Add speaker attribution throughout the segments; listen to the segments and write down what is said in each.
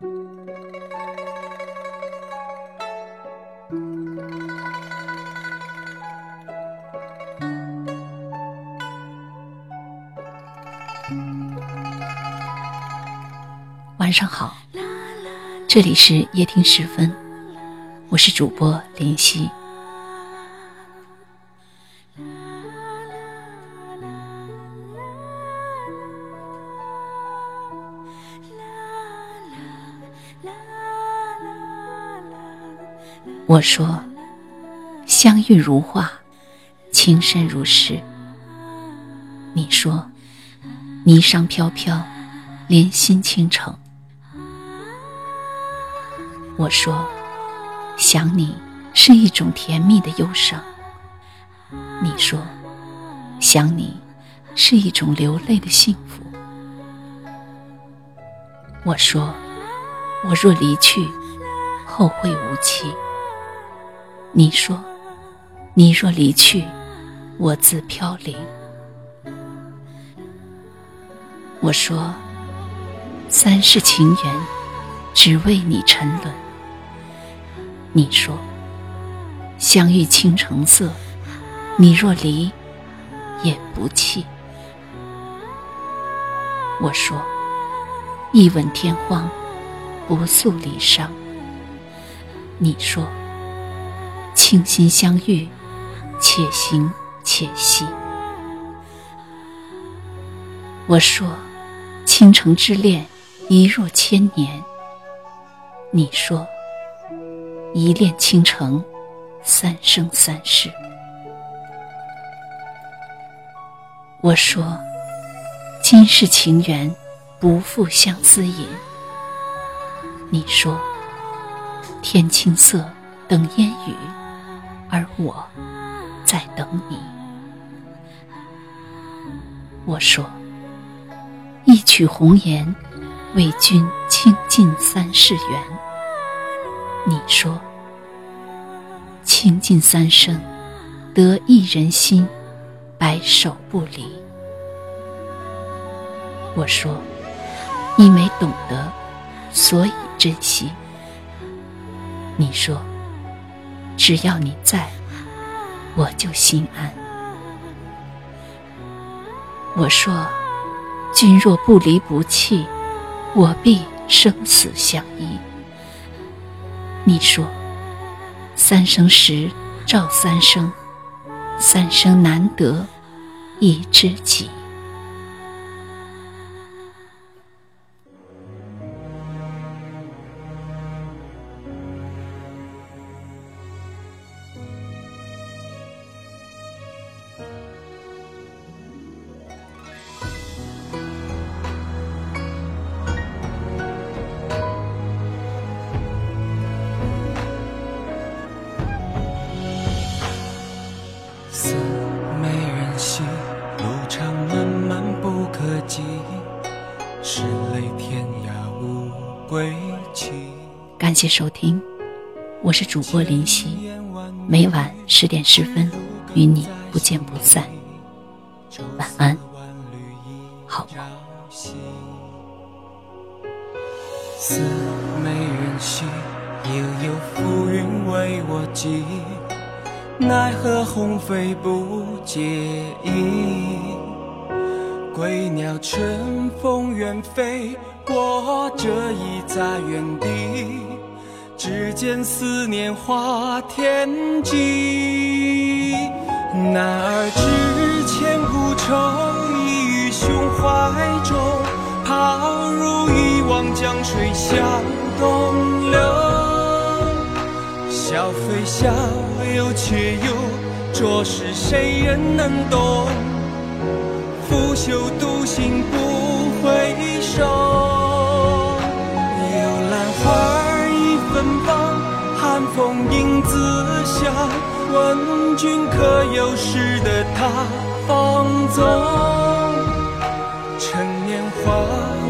Speaker 1: 晚上好，这里是夜听时分，我是主播林夕。我说，相遇如画，情深如诗。你说，霓裳飘飘，莲心倾城。我说，想你是一种甜蜜的忧伤。你说，想你是一种流泪的幸福。我说，我若离去，后会无期。你说，你若离去，我自飘零。我说，三世情缘，只为你沉沦。你说，相遇倾城色，你若离，也不弃。我说，一吻天荒，不诉离殇。你说。倾心相遇，且行且惜。我说，倾城之恋，一若千年。你说，一恋倾城，三生三世。我说，今世情缘，不负相思饮。你说，天青色等烟雨。而我在等你。我说：“一曲红颜，为君倾尽三世缘。”你说：“倾尽三生，得一人心，白首不离。”我说：“因为懂得，所以珍惜。”你说。只要你在，我就心安。我说，君若不离不弃，我必生死相依。你说，三生石照三生，三生难得一知己。感谢收听，我是主播林夕，每晚十点十分与你不见不散。晚安，好梦。似美人兮，又有浮云为我寄，奈何鸿飞不解意。归鸟乘风远飞。我这一在原地，只见思念化天际。男儿知千古愁已于胸怀中，抛入一汪江水向东流。笑非笑，忧却忧，着实谁人能懂？拂袖独行不寒风影子笑，问君可有识得他芳踪？趁年华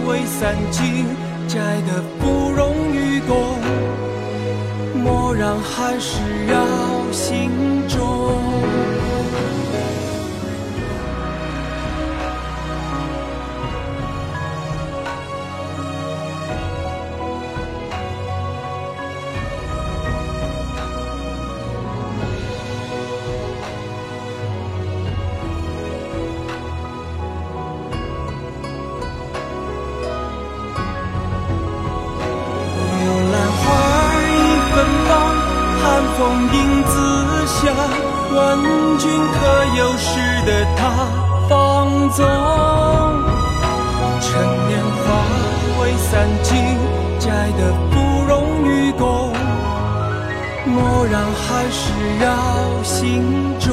Speaker 1: 未散尽，摘得芙蓉与共。莫让寒事扰心中。影自下，问君可有识得他芳踪？趁年华未散尽，摘得芙蓉与共。蓦然还是绕心中。